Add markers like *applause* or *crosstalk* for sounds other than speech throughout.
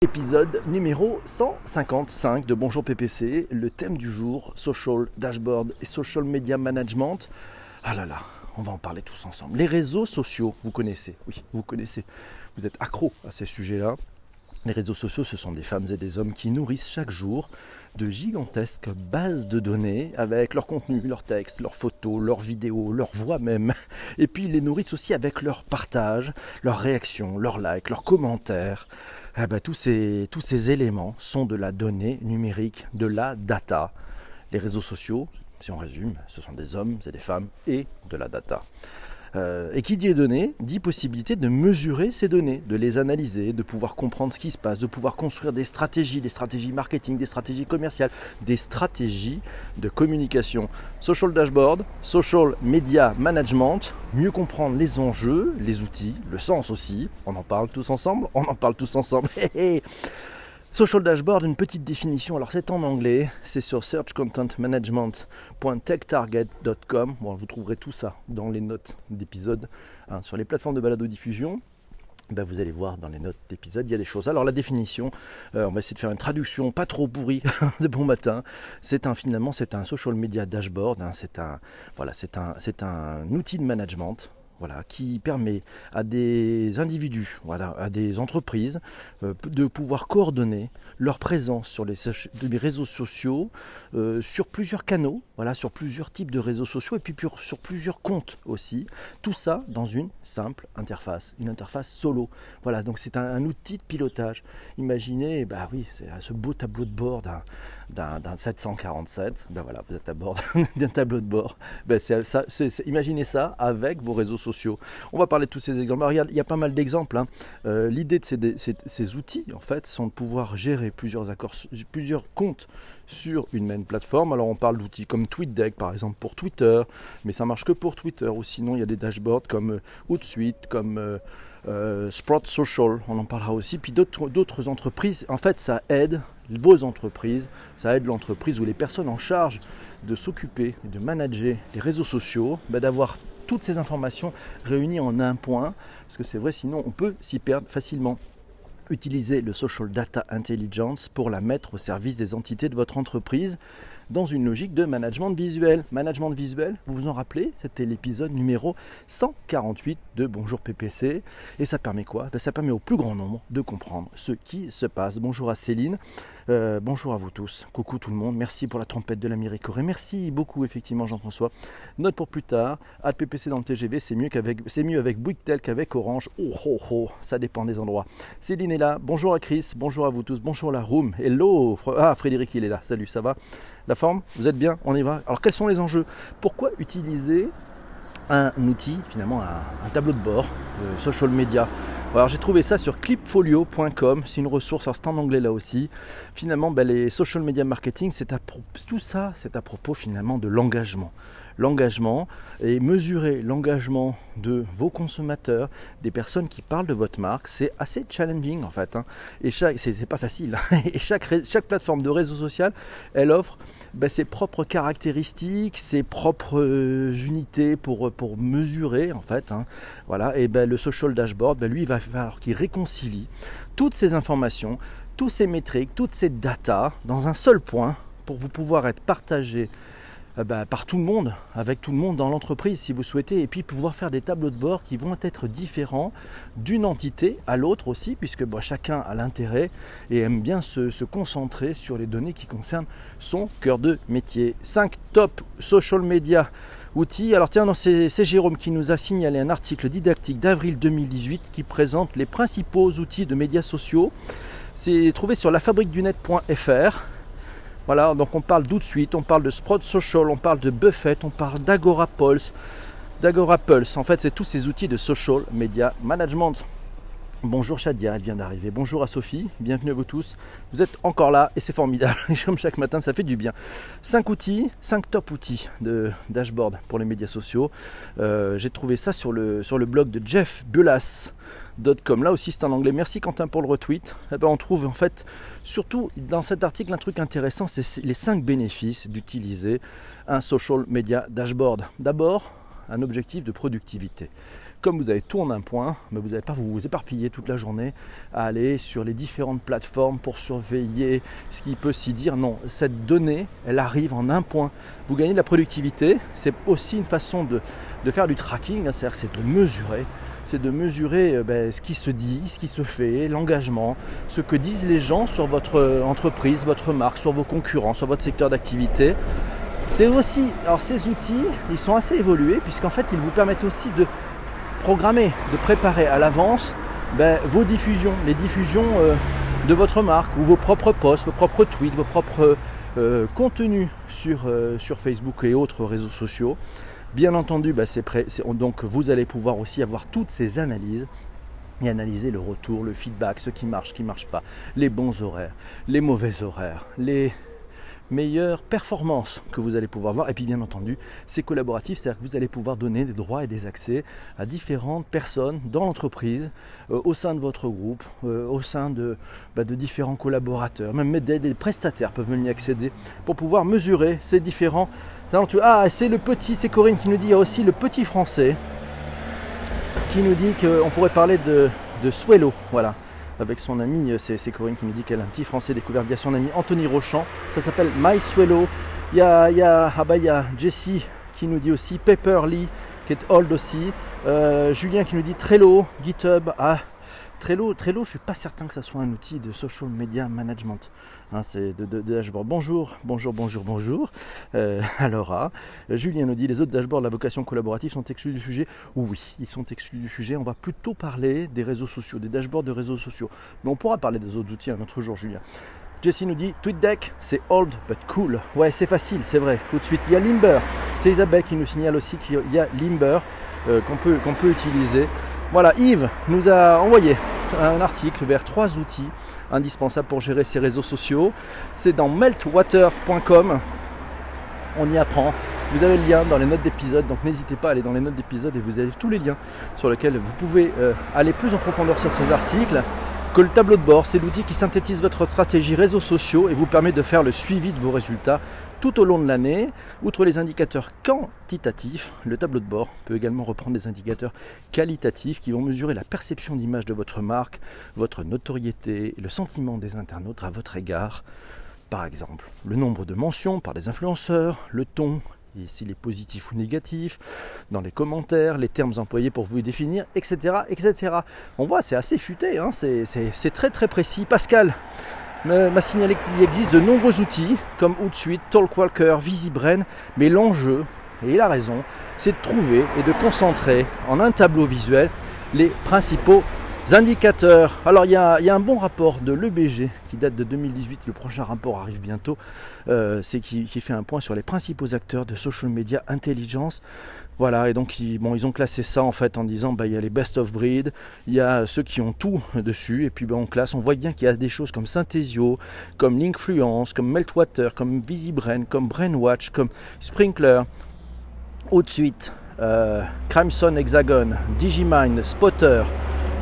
Épisode numéro 155 de Bonjour PPC, le thème du jour, Social Dashboard et Social Media Management. Ah là là, on va en parler tous ensemble. Les réseaux sociaux, vous connaissez, oui, vous connaissez, vous êtes accro à ces sujets-là. Les réseaux sociaux, ce sont des femmes et des hommes qui nourrissent chaque jour de gigantesques bases de données avec leur contenu, leurs textes, leurs photos, leurs vidéos, leurs voix même. Et puis ils les nourrissent aussi avec leur partage, leurs réactions, leurs likes, leurs commentaires. Ah bah, tous, ces, tous ces éléments sont de la donnée numérique, de la data. Les réseaux sociaux, si on résume, ce sont des hommes et des femmes et de la data. Euh, et qui dit données, dit possibilité de mesurer ces données, de les analyser, de pouvoir comprendre ce qui se passe, de pouvoir construire des stratégies, des stratégies marketing, des stratégies commerciales, des stratégies de communication. Social dashboard, social media management, mieux comprendre les enjeux, les outils, le sens aussi. On en parle tous ensemble, on en parle tous ensemble. *laughs* Social Dashboard, une petite définition. Alors c'est en anglais, c'est sur searchcontentmanagement.techtarget.com. Vous trouverez tout ça dans les notes d'épisode hein, sur les plateformes de balado-diffusion. Ben, vous allez voir dans les notes d'épisode, il y a des choses. Alors la définition, euh, on va essayer de faire une traduction pas trop pourrie *laughs* de bon matin. C'est un finalement c'est un social media dashboard. Hein. c'est un voilà c'est un c'est un outil de management voilà, qui permet à des individus, voilà, à des entreprises euh, de pouvoir coordonner leur présence sur les, réseaux sociaux, euh, sur plusieurs canaux, sur plusieurs types de réseaux sociaux et puis sur plusieurs comptes aussi. Tout ça dans une simple interface, une interface solo. Voilà, donc c'est un, outil de pilotage. Imaginez, bah oui, ce beau tableau de bord 747. Ben voilà, vous êtes à bord d'un *laughs* tableau de bord. Ben ça, imaginez ça avec vos réseaux sociaux on va parler de tous ces exemples. il y a pas mal d'exemples. Hein. Euh, l'idée de ces, outils, en fait, sont de pouvoir gérer plusieurs, accords, plusieurs comptes sur une même plateforme. Alors on parle d'outils comme TweetDeck par exemple pour Twitter, mais ça marche que pour Twitter. Ou sinon il y a des dashboards comme euh, Hootsuite, comme euh, Sprout Social, on en parlera aussi. Puis d'autres entreprises. En fait, ça aide vos entreprises, ça aide l'entreprise ou les personnes en charge de s'occuper, de manager les réseaux sociaux, bah, d'avoir toutes ces informations réunies en un point, parce que c'est vrai, sinon on peut s'y perdre facilement. Utilisez le Social Data Intelligence pour la mettre au service des entités de votre entreprise dans une logique de management visuel. Management visuel, vous vous en rappelez, c'était l'épisode numéro 148 de Bonjour PPC. Et ça permet quoi? Ben, Ça permet au plus grand nombre de comprendre ce qui se passe. Bonjour à Céline. Euh, bonjour à vous tous. Coucou tout le monde. Merci pour la trompette de l'Amérique et merci beaucoup effectivement Jean-François. Note pour plus tard. À PPC dans le TGV, c'est mieux mieux avec Bouygues qu'avec Orange. Oh oh oh, ça dépend des endroits. Céline est là. Bonjour à Chris. Bonjour à vous tous. Bonjour la room. Hello. Ah Frédéric il est là. Salut, ça va? La forme Vous êtes bien On y va. Alors quels sont les enjeux? Pourquoi utiliser un outil, finalement un, tableau de bord, euh, social media? Alors j'ai trouvé ça sur clipfolio.com, c'est une ressource, c'est en anglais là aussi. Finalement, ben, les social media marketing, tout ça, c'est à propos finalement de l'engagement. L'engagement et mesurer l'engagement de vos consommateurs, des personnes qui parlent de votre marque, c'est assez challenging en fait. Hein. Et chaque, c'est, pas facile. Hein. *laughs* Et chaque, chaque plateforme de réseau social, elle offre ben, ses propres caractéristiques, ses propres euh, unités pour, pour mesurer en fait. Hein. Voilà. Et ben, le social dashboard, ben, lui, il va falloir qu'il réconcilie toutes ces informations, tous ces métriques, toutes ces datas dans un seul point pour vous pouvoir être partagé euh, bah, par tout le monde, avec tout le monde dans l'entreprise si vous souhaitez, et puis pouvoir faire des tableaux de bord qui vont être différents d'une entité à l'autre aussi, puisque bah, chacun a l'intérêt et aime bien se, se, concentrer sur les données qui concernent son cœur de métier. 5 top social media outils. Alors tiens, c'est Jérôme qui nous a signalé un article didactique d'avril 2018 qui présente les principaux outils de médias sociaux. C'est trouvé sur lafabriquedunet.fr. Voilà, donc on parle d'Outsuite, on parle de Sprout Social, on parle de Buffett, on parle d'Agora Pulse. D'Agora Pulse, en fait, c'est tous ces outils de social media management. Bonjour Shadia, elle vient d'arriver. Bonjour à Sophie, bienvenue à vous tous. Vous êtes encore là et c'est formidable. *laughs* Comme chaque matin, ça fait du bien. 5 outils, 5 top outils de dashboard pour les médias sociaux. Euh, j'ai trouvé ça sur le, blog de Jeff. Là aussi, c'est en anglais. Merci Quentin pour le retweet. Eh ben, on trouve en fait, surtout dans cet article, un truc intéressant c'est les 5 bénéfices d'utiliser un social media dashboard. D'abord, un objectif de productivité comme vous avez tout en un point, mais vous n'allez pas vous éparpiller toute la journée à aller sur les différentes plateformes pour surveiller ce qui peut s'y dire. Non, cette donnée, elle arrive en un point. Vous gagnez de la productivité, c'est aussi une façon de, faire du tracking, hein, c'est-à-dire c'est de mesurer c'est de mesurer euh, ben, ce qui se dit, ce qui se fait, l'engagement, ce que disent les gens sur votre entreprise, votre marque, sur vos concurrents, sur votre secteur d'activité. C'est aussi, alors ces outils, ils sont assez évolués puisqu'en fait ils vous permettent aussi de programmer, de préparer à l'avance ben, vos diffusions, les diffusions euh, de votre marque ou vos propres posts, vos propres tweets, vos propres euh, contenus sur, sur Facebook et autres réseaux sociaux. Bien entendu, bah, donc vous allez pouvoir aussi avoir toutes ces analyses et analyser le retour, le feedback, ce qui marche, ce qui ne marche pas, les bons horaires, les mauvais horaires, les meilleures performances que vous allez pouvoir voir. Et puis bien entendu, c'est collaboratif, c'est-à-dire que vous allez pouvoir donner des droits et des accès à différentes personnes dans l'entreprise, euh, au sein de votre groupe, euh, au sein de, bah, de, différents collaborateurs, même des, prestataires peuvent venir y accéder pour pouvoir mesurer ces différents ah, c'est le petit, c'est Corinne qui nous dit, il y a aussi le petit français qui nous dit qu'on pourrait parler de, de Swello, voilà, avec son ami, c'est Corinne qui nous dit qu'elle a un petit français découvert via son ami Anthony Rochant, ça s'appelle My. Il y a, ah bah, Jessie qui nous dit aussi, Pepper Lee qui est old aussi, euh, Julien qui nous dit Trello, GitHub, ah, Trello, Trello, je suis pas certain que ça soit un outil de social media management. Hein, c'est de, dashboard. Bonjour, bonjour, bonjour, bonjour. Euh, *laughs* alors, ah, Julien nous dit les autres dashboards de la vocation collaborative sont exclus du sujet. Oui, ils sont exclus du sujet. On va plutôt parler des réseaux sociaux, des dashboards de réseaux sociaux. Mais on pourra parler des autres outils un autre jour, Julien. Jessie nous dit TweetDeck, c'est old but cool. Ouais, c'est facile, c'est vrai. Tout de suite, il y a Limber. C'est Isabelle qui nous signale aussi qu'il y a Limber euh, qu'on peut, qu'on peut utiliser. Voilà, Yves nous a envoyé un article vers trois outils indispensables pour gérer ses réseaux sociaux. C'est dans meltwater.com. On y apprend. Vous avez le lien dans les notes d'épisode, donc n'hésitez pas à aller dans les notes d'épisode et vous avez tous les liens sur lesquels vous pouvez euh, aller plus en profondeur sur ces articles que le tableau de bord, c'est l'outil qui synthétise votre stratégie réseaux sociaux et vous permet de faire le suivi de vos résultats tout au long de l'année. Outre les indicateurs quantitatifs, le tableau de bord peut également reprendre des indicateurs qualitatifs qui vont mesurer la perception d'image de votre marque, votre notoriété le sentiment des internautes à votre égard. Par exemple, le nombre de mentions par des influenceurs, le ton s'il est positif ou négatif, dans les commentaires, les termes employés pour vous définir, etc. etc. On voit, c'est assez futé, hein, c'est très très précis. Pascal m'a signalé qu'il existe de nombreux outils comme Hootsuite, Talkwalker, VisiBrain, mais l'enjeu, et il a raison, c'est de trouver et de concentrer en un tableau visuel les principaux indicateurs. Alors il y, a, un bon rapport de l'EBG qui date de 2018, le prochain rapport arrive bientôt, euh, c'est qui, fait un point sur les principaux acteurs de social media intelligence. Voilà, et donc ils, ont classé ça en fait en disant bah, il y a les best of breed, il y a ceux qui ont tout dessus, et puis bah, on classe, on voit bien qu'il y a des choses comme Synthesio, comme Linkfluence, comme Meltwater, comme VisiBrain, comme Brainwatch, comme Sprinkler, Haute suite, euh, Crimson Hexagon, Digimind, Spotter,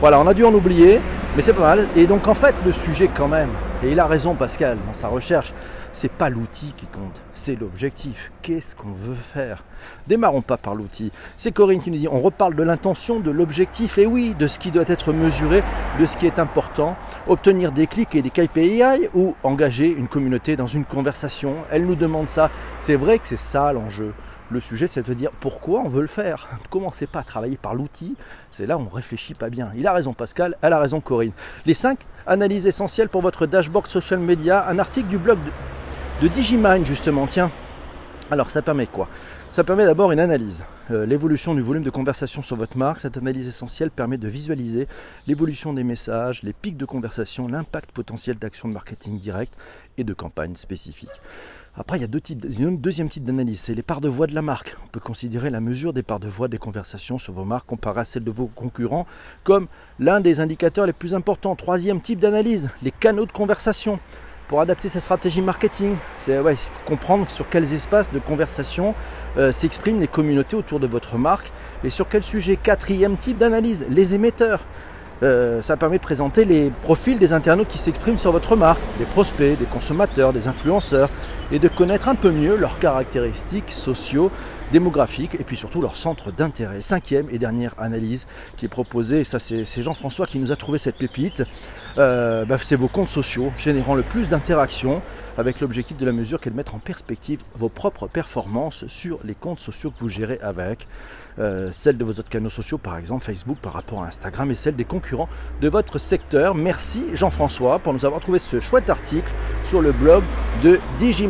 voilà, on a dû en oublier, mais c'est pas mal. Et donc en fait, le sujet quand même, et il a raison Pascal dans sa recherche, c'est pas l'outil qui compte, c'est l'objectif. Qu'est-ce qu'on veut faire? Démarrons pas par l'outil. C'est Corinne qui nous dit on reparle de l'intention, de l'objectif, et oui, de ce qui doit être mesuré, de ce qui est important. Obtenir des clics et des KPI ou engager une communauté dans une conversation. Elle nous demande ça. C'est vrai que c'est ça l'enjeu. Le sujet, c'est de dire pourquoi on veut le faire? Commencez pas à travailler par l'outil? C'est là où on réfléchit pas bien. Il a raison Pascal, elle a raison Corinne. Les 5 analyses essentielles pour votre dashboard social media. Un article du blog de, Digimind justement. Tiens. Alors ça permet quoi? Ça permet d'abord une analyse. Euh, l'évolution du volume de conversation sur votre marque. Cette analyse essentielle permet de visualiser l'évolution des messages, les pics de conversation, l'impact potentiel d'actions de marketing direct et de campagnes spécifiques. Après, il y a deux types, un deuxième type d'analyse, c'est les parts de voix de la marque. On peut considérer la mesure des parts de voix des conversations sur vos marques comparées à celles de vos concurrents comme l'un des indicateurs les plus importants. Troisième type d'analyse, les canaux de conversation. Pour adapter sa stratégie marketing, c'est ouais, il faut comprendre sur quels espaces de conversation euh, s'expriment les communautés autour de votre marque et sur quel sujet. Quatrième type d'analyse, les émetteurs. Euh, ça permet de présenter les profils des internautes qui s'expriment sur votre marque, des prospects, des consommateurs, des influenceurs, et de connaître un peu mieux leurs caractéristiques sociaux démographique et puis surtout leur centre d'intérêt. Cinquième et dernière analyse qui est proposée, ça c'est Jean-François qui nous a trouvé cette pépite, euh, bah, c'est vos comptes sociaux générant le plus d'interactions avec l'objectif de la mesure qui est de mettre en perspective vos propres performances sur les comptes sociaux que vous gérez avec. Euh, celle de vos autres canaux sociaux, par exemple Facebook par rapport à Instagram et celle des concurrents de votre secteur. Merci Jean-François pour nous avoir trouvé ce chouette article sur le blog de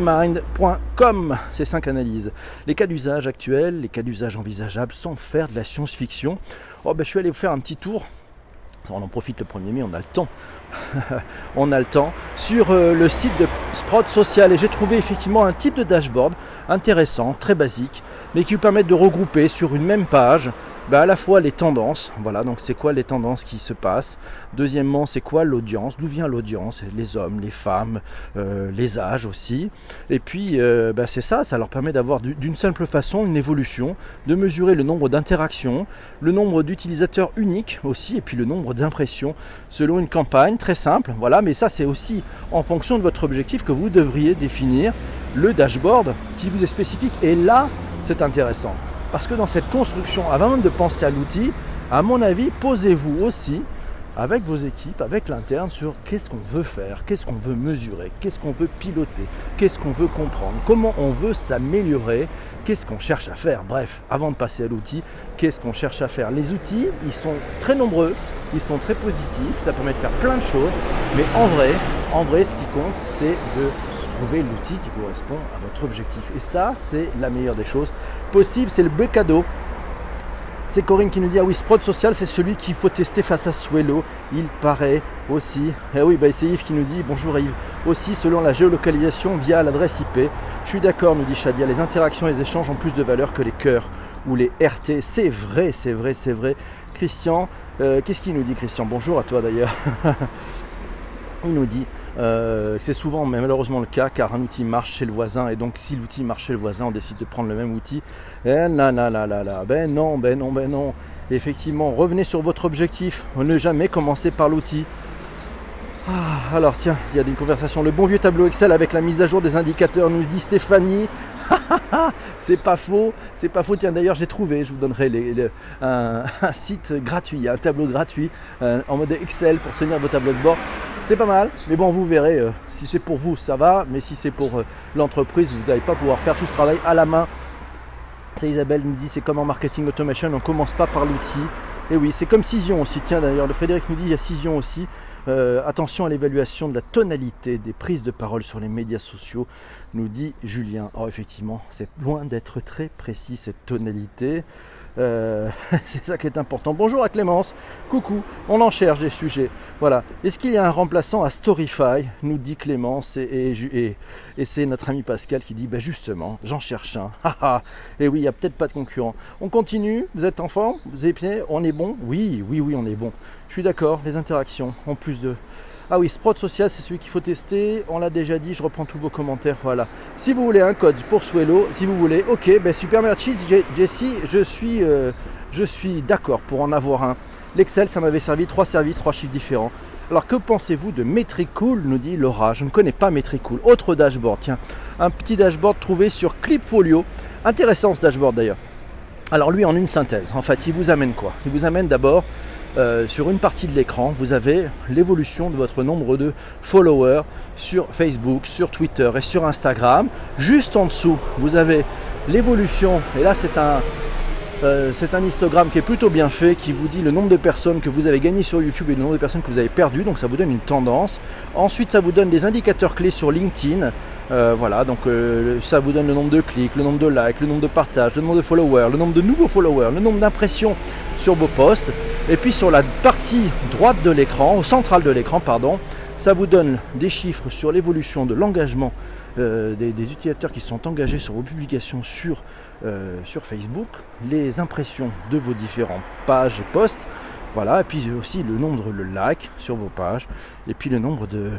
digimind.com. Ces cinq analyses. Les cas d'usage actuels, les cas d'usage envisageables sans faire de la science-fiction. Oh, ben, je suis allé vous faire un petit tour on en profite le 1er mai, on a le temps. *laughs* on a le temps. Sur euh, le site de Sprout Social, et j'ai trouvé effectivement un type de dashboard intéressant, très basique, mais qui vous permet de regrouper sur une même page bah, à la fois les tendances, voilà, donc c'est quoi les tendances qui se passent. Deuxièmement, c'est quoi l'audience, d'où vient l'audience, les hommes, les femmes, euh, les âges aussi. Et puis, euh, bah, c'est ça, ça leur permet d'avoir d'une simple façon une évolution, de mesurer le nombre d'interactions, le nombre d'utilisateurs uniques aussi, et puis le nombre d'impressions selon une campagne, très simple, voilà, mais ça c'est aussi en fonction de votre objectif que vous devriez définir le dashboard qui vous est spécifique. Et là, c'est intéressant. Parce que dans cette construction, avant même de penser à l'outil, à mon avis, posez-vous aussi avec vos équipes, avec l'interne, sur qu'est-ce qu'on veut faire, qu'est-ce qu'on veut mesurer, qu'est-ce qu'on veut piloter, qu'est-ce qu'on veut comprendre, comment on veut s'améliorer, qu'est-ce qu'on cherche à faire. Bref, avant de passer à l'outil, qu'est-ce qu'on cherche à faire. Les outils, ils sont très nombreux, ils sont très positifs, ça permet de faire plein de choses, mais en vrai, en vrai, ce qui compte, c'est de trouver l'outil qui correspond à votre objectif. Et ça, c'est la meilleure des choses possibles. C'est le beau cadeau. C'est Corinne qui nous dit Ah oui, Sprout Social, c'est celui qu'il faut tester face à Swello. Il paraît aussi. Eh oui, bah, c'est Yves qui nous dit Bonjour Yves. Aussi, selon la géolocalisation via l'adresse IP. Je suis d'accord, nous dit Shadia. Les interactions et les échanges ont plus de valeur que les cœurs ou les RT. C'est vrai, c'est vrai, c'est vrai. Christian, euh, qu'est-ce qu'il nous dit, Christian? Bonjour à toi d'ailleurs. *laughs* Il nous dit euh, c'est souvent mais malheureusement le cas car un outil marche chez le voisin et donc si l'outil marche chez le voisin, on décide de prendre le même outil. Et là, là, là, là, là, ben non, ben non, ben non. effectivement, revenez sur votre objectif. Ne jamais commencer par l'outil. Ah, alors tiens, il y a une conversation. Le bon vieux tableau Excel avec la mise à jour des indicateurs, nous dit Stéphanie. *laughs* c'est pas faux, c'est pas faux. Tiens, d'ailleurs, j'ai trouvé, je vous donnerai les, *laughs* un, site gratuit, un tableau gratuit euh, en mode Excel pour tenir vos tableaux de bord. C'est pas mal, mais bon, vous verrez, euh, si c'est pour vous, ça va, mais si c'est pour euh, l'entreprise, vous n'allez pas pouvoir faire tout ce travail à la main. C'est Isabelle me dit, c'est comme en marketing automation, on commence pas par l'outil. Et oui, c'est comme Cision aussi. Tiens, d'ailleurs, le Frédéric nous dit, il y a Cision aussi. Euh, attention à l'évaluation de la tonalité des prises de parole sur les médias sociaux, nous dit Julien. Oh, effectivement, c'est loin d'être très précis cette tonalité. Euh, *laughs* c'est ça qui est important. Bonjour à Clémence. Coucou. On en cherche des sujets. Voilà. Est-ce qu'il y a un remplaçant à Storyfy Nous dit Clémence. Et, c'est notre ami Pascal qui dit ben justement, j'en cherche un. *laughs* et oui, il n'y a peut-être pas de concurrent. On continue. Vous êtes en forme? Vous avez bien? On est bon? Oui, oui, oui, on est bon. Je suis d'accord. Les interactions, en plus de ah oui, Sprout Social, c'est celui qu'il faut tester. On l'a déjà dit, je reprends tous vos commentaires. Voilà. Si vous voulez un code pour Swello, si vous voulez, ok, ben super merci Jessie, je suis, euh, suis d'accord pour en avoir un. L'Excel, ça m'avait servi trois services, trois chiffres différents. Alors que pensez-vous de Metricool nous dit Laura. Je ne connais pas Metricool. Autre dashboard, tiens. Un petit dashboard trouvé sur Clipfolio. Intéressant ce dashboard d'ailleurs. Alors lui en une synthèse, en fait il vous amène quoi? Il vous amène d'abord euh, sur une partie de l'écran, vous avez l'évolution de votre nombre de followers sur Facebook, sur Twitter et sur Instagram. Juste en dessous, vous avez l'évolution, et là c'est un, euh, c'est un histogramme qui est plutôt bien fait, qui vous dit le nombre de personnes que vous avez gagné sur YouTube et le nombre de personnes que vous avez perdu, donc ça vous donne une tendance. Ensuite, ça vous donne des indicateurs clés sur LinkedIn. Euh, voilà, donc ça vous donne le nombre de clics, le nombre de likes, le nombre de partages, le nombre de followers, le nombre de nouveaux followers, le nombre d'impressions sur vos posts. Et puis sur la partie droite de l'écran, centrale de l'écran, pardon, ça vous donne des chiffres sur l'évolution de l'engagement euh, des, utilisateurs qui sont engagés sur vos publications sur, euh, sur Facebook, les impressions de vos différentes pages et posts, voilà, et puis aussi le nombre de likes sur vos pages, et puis le nombre de,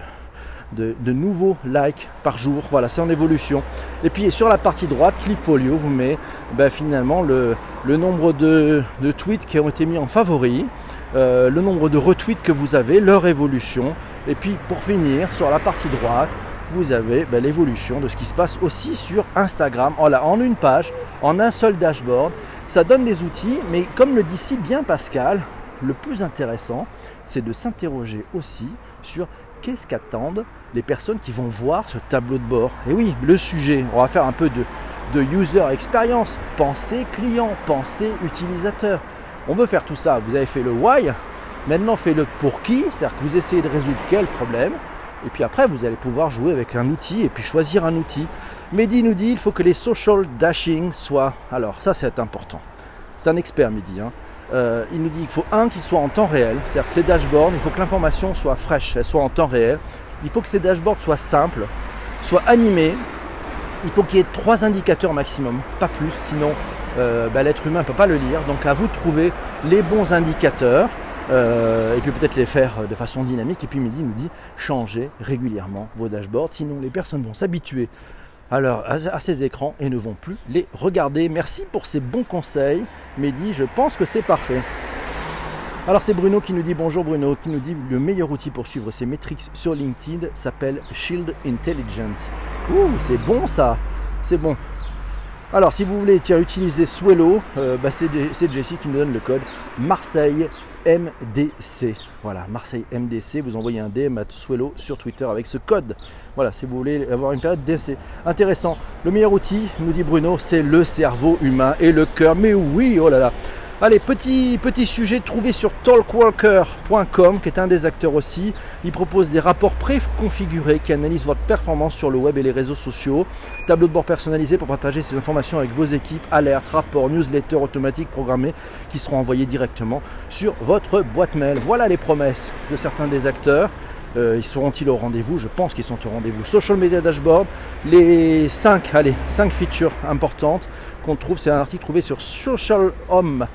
de, nouveaux likes par jour. Voilà, c'est en évolution. Et puis sur la partie droite, Clipfolio vous met ben, finalement le, nombre de, tweets qui ont été mis en favori, euh, le nombre de retweets que vous avez, leur évolution. Et puis pour finir, sur la partie droite, vous avez ben, l'évolution de ce qui se passe aussi sur Instagram. Voilà, en une page, en un seul dashboard. Ça donne des outils, mais comme le dit si bien Pascal, le plus intéressant, c'est de s'interroger aussi sur qu'est-ce qu'attendent les personnes qui vont voir ce tableau de bord. Et oui, le sujet, on va faire un peu de, user experience, pensée client, pensée utilisateur. On veut faire tout ça. Vous avez fait le why, maintenant faites le pour qui, c'est-à-dire que vous essayez de résoudre quel problème. Et puis après, vous allez pouvoir jouer avec un outil et puis choisir un outil. Mehdi nous dit il faut que les social dashing soient. Alors, ça, c'est important. C'est un expert, Mehdi. Hein. Euh, il nous dit qu'il faut un qui soit en temps réel, c'est-à-dire que ces dashboards, il faut que l'information soit fraîche, elle soit en temps réel. Il faut que ces dashboards soient simples, soient animés. Il faut qu'il y ait trois indicateurs maximum, pas plus, sinon euh, bah, l'être humain ne peut pas le lire. Donc à vous de trouver les bons indicateurs. Euh, et puis peut-être les faire de façon dynamique. Et puis Midi nous dit changez régulièrement vos dashboards, sinon les personnes vont s'habituer alors, à ces écrans et ne vont plus les regarder. Merci pour ces bons conseils. Mehdi, je pense que c'est parfait. Alors c'est Bruno qui nous dit bonjour Bruno, qui nous dit le meilleur outil pour suivre ses métriques sur LinkedIn s'appelle Shield Intelligence. Ouh, c'est bon ça, c'est bon. Alors si vous voulez utiliser Swello, euh, bah, c'est Jessie qui nous donne le code Marseille MDC. Voilà, Marseille MDC, vous envoyez un DM à Swello sur Twitter avec ce code. Voilà, si vous voulez avoir une période d'essai. Intéressant. Le meilleur outil, nous dit Bruno, c'est le cerveau humain et le cœur. Mais oui, oh là là. Allez, petit, petit sujet trouvé sur talkworker.com, qui est un des acteurs aussi. Il propose des rapports préconfigurés qui analysent votre performance sur le web et les réseaux sociaux. Tableau de bord personnalisé pour partager ces informations avec vos équipes. Alertes, rapports, newsletters automatiques programmés qui seront envoyés directement sur votre boîte mail. Voilà les promesses de certains des acteurs. Euh, ils seront-ils au rendez-vous? Je pense qu'ils sont au rendez-vous. Social Media Dashboard, les 5, allez, 5 features importantes qu'on trouve, c'est un article trouvé sur Social Home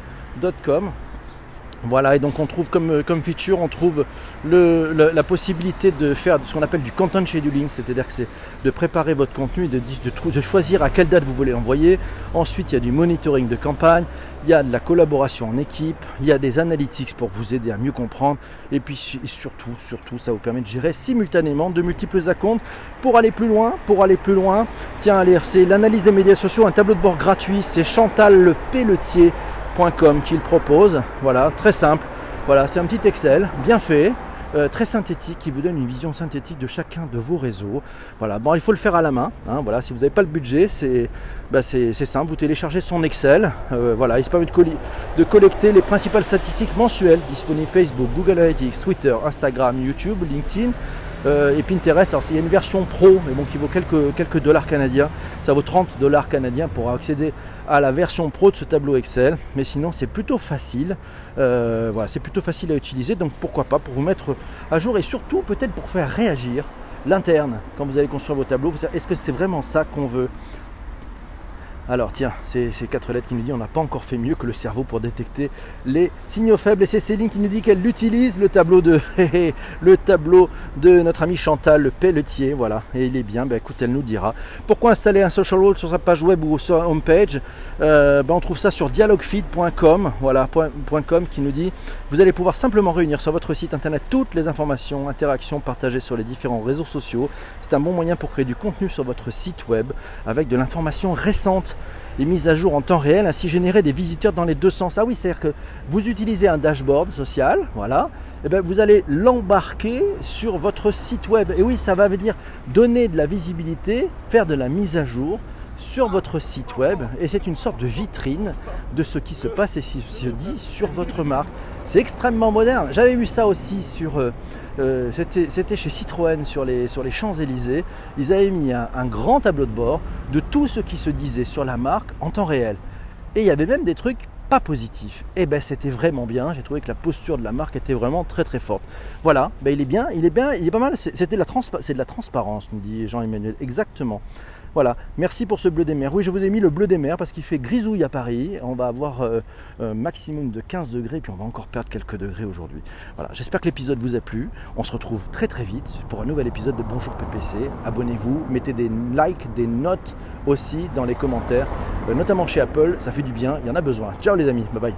voilà, et donc on trouve comme, euh, feature, on trouve la possibilité de faire ce qu'on appelle du content scheduling, c'est-à-dire que c'est de préparer votre contenu, de, de, choisir à quelle date vous voulez envoyer. Ensuite, il y a du monitoring de campagne, il y a de la collaboration en équipe, il y a des analytics pour vous aider à mieux comprendre, et puis surtout, surtout, ça vous permet de gérer simultanément de multiples accounts pour aller plus loin, pour aller plus loin. Tiens, allez, c'est l'analyse des médias sociaux, un tableau de bord gratuit, c'est Chantal Le Pelletier qu'il propose. Voilà, très simple. Voilà, c'est un petit Excel bien fait. Euh, très synthétique qui vous donne une vision synthétique de chacun de vos réseaux. Voilà, bon, il faut le faire à la main. Hein, voilà, si vous n'avez pas le budget, c'est bah, simple. Vous téléchargez son Excel. Euh, voilà, il se permet de, collecter les principales statistiques mensuelles disponibles Facebook, Google Analytics, Twitter, Instagram, YouTube, LinkedIn. Euh, et Pinterest, alors il y a une version pro, mais bon, qui vaut quelques dollars canadiens. Ça vaut 30 dollars canadiens pour accéder à la version pro de ce tableau Excel. Mais sinon, c'est plutôt facile. Euh, voilà, c'est plutôt facile à utiliser. Donc pourquoi pas pour vous mettre à jour et surtout peut-être pour faire réagir l'interne quand vous allez construire vos tableaux. Est-ce que c'est vraiment ça qu'on veut? Alors tiens, c'est ces quatre lettres qui nous dit on n'a pas encore fait mieux que le cerveau pour détecter les signaux faibles. Et c'est Céline qui nous dit qu'elle utilise le tableau de *laughs* le tableau de notre ami Chantal le Pelletier. Voilà, et il est bien. Ben, écoute, elle nous dira. Pourquoi installer un social wall sur sa page web ou sur homepage? Euh, ben, On trouve ça sur dialoguefeed.com. Voilà, qui nous dit vous allez pouvoir simplement réunir sur votre site internet toutes les informations, interactions partagées sur les différents réseaux sociaux. C'est un bon moyen pour créer du contenu sur votre site web avec de l'information récente les mises à jour en temps réel, ainsi générer des visiteurs dans les deux sens. Ah oui, c'est-à-dire que vous utilisez un dashboard social, voilà, et eh bien vous allez l'embarquer sur votre site web. Et oui, ça va dire donner de la visibilité, faire de la mise à jour sur votre site web, et c'est une sorte de vitrine de ce qui se passe et ce qui se dit sur votre marque. C'est extrêmement moderne. J'avais vu ça aussi sur. Euh, euh, c'était chez Citroën sur les, sur les Champs-Élysées. Ils avaient mis un, grand tableau de bord de tout ce qui se disait sur la marque en temps réel. Et il y avait même des trucs pas positifs. Et eh ben c'était vraiment bien. J'ai trouvé que la posture de la marque était vraiment très très forte. Voilà, ben, il est bien, il est bien, il est pas mal. C'était la c'est de la transparence, nous dit Jean-Emmanuel. Exactement. Voilà, merci pour ce bleu des mers. Oui, je vous ai mis le bleu des mers parce qu'il fait grisouille à Paris. On va avoir un euh, euh, maximum de 15 degrés, puis on va encore perdre quelques degrés aujourd'hui. Voilà, j'espère que l'épisode vous a plu. On se retrouve très très vite pour un nouvel épisode de Bonjour PPC. Abonnez-vous, mettez des likes, des notes aussi dans les commentaires, euh, notamment chez Apple. Ça fait du bien, il y en a besoin. Ciao les amis, bye bye.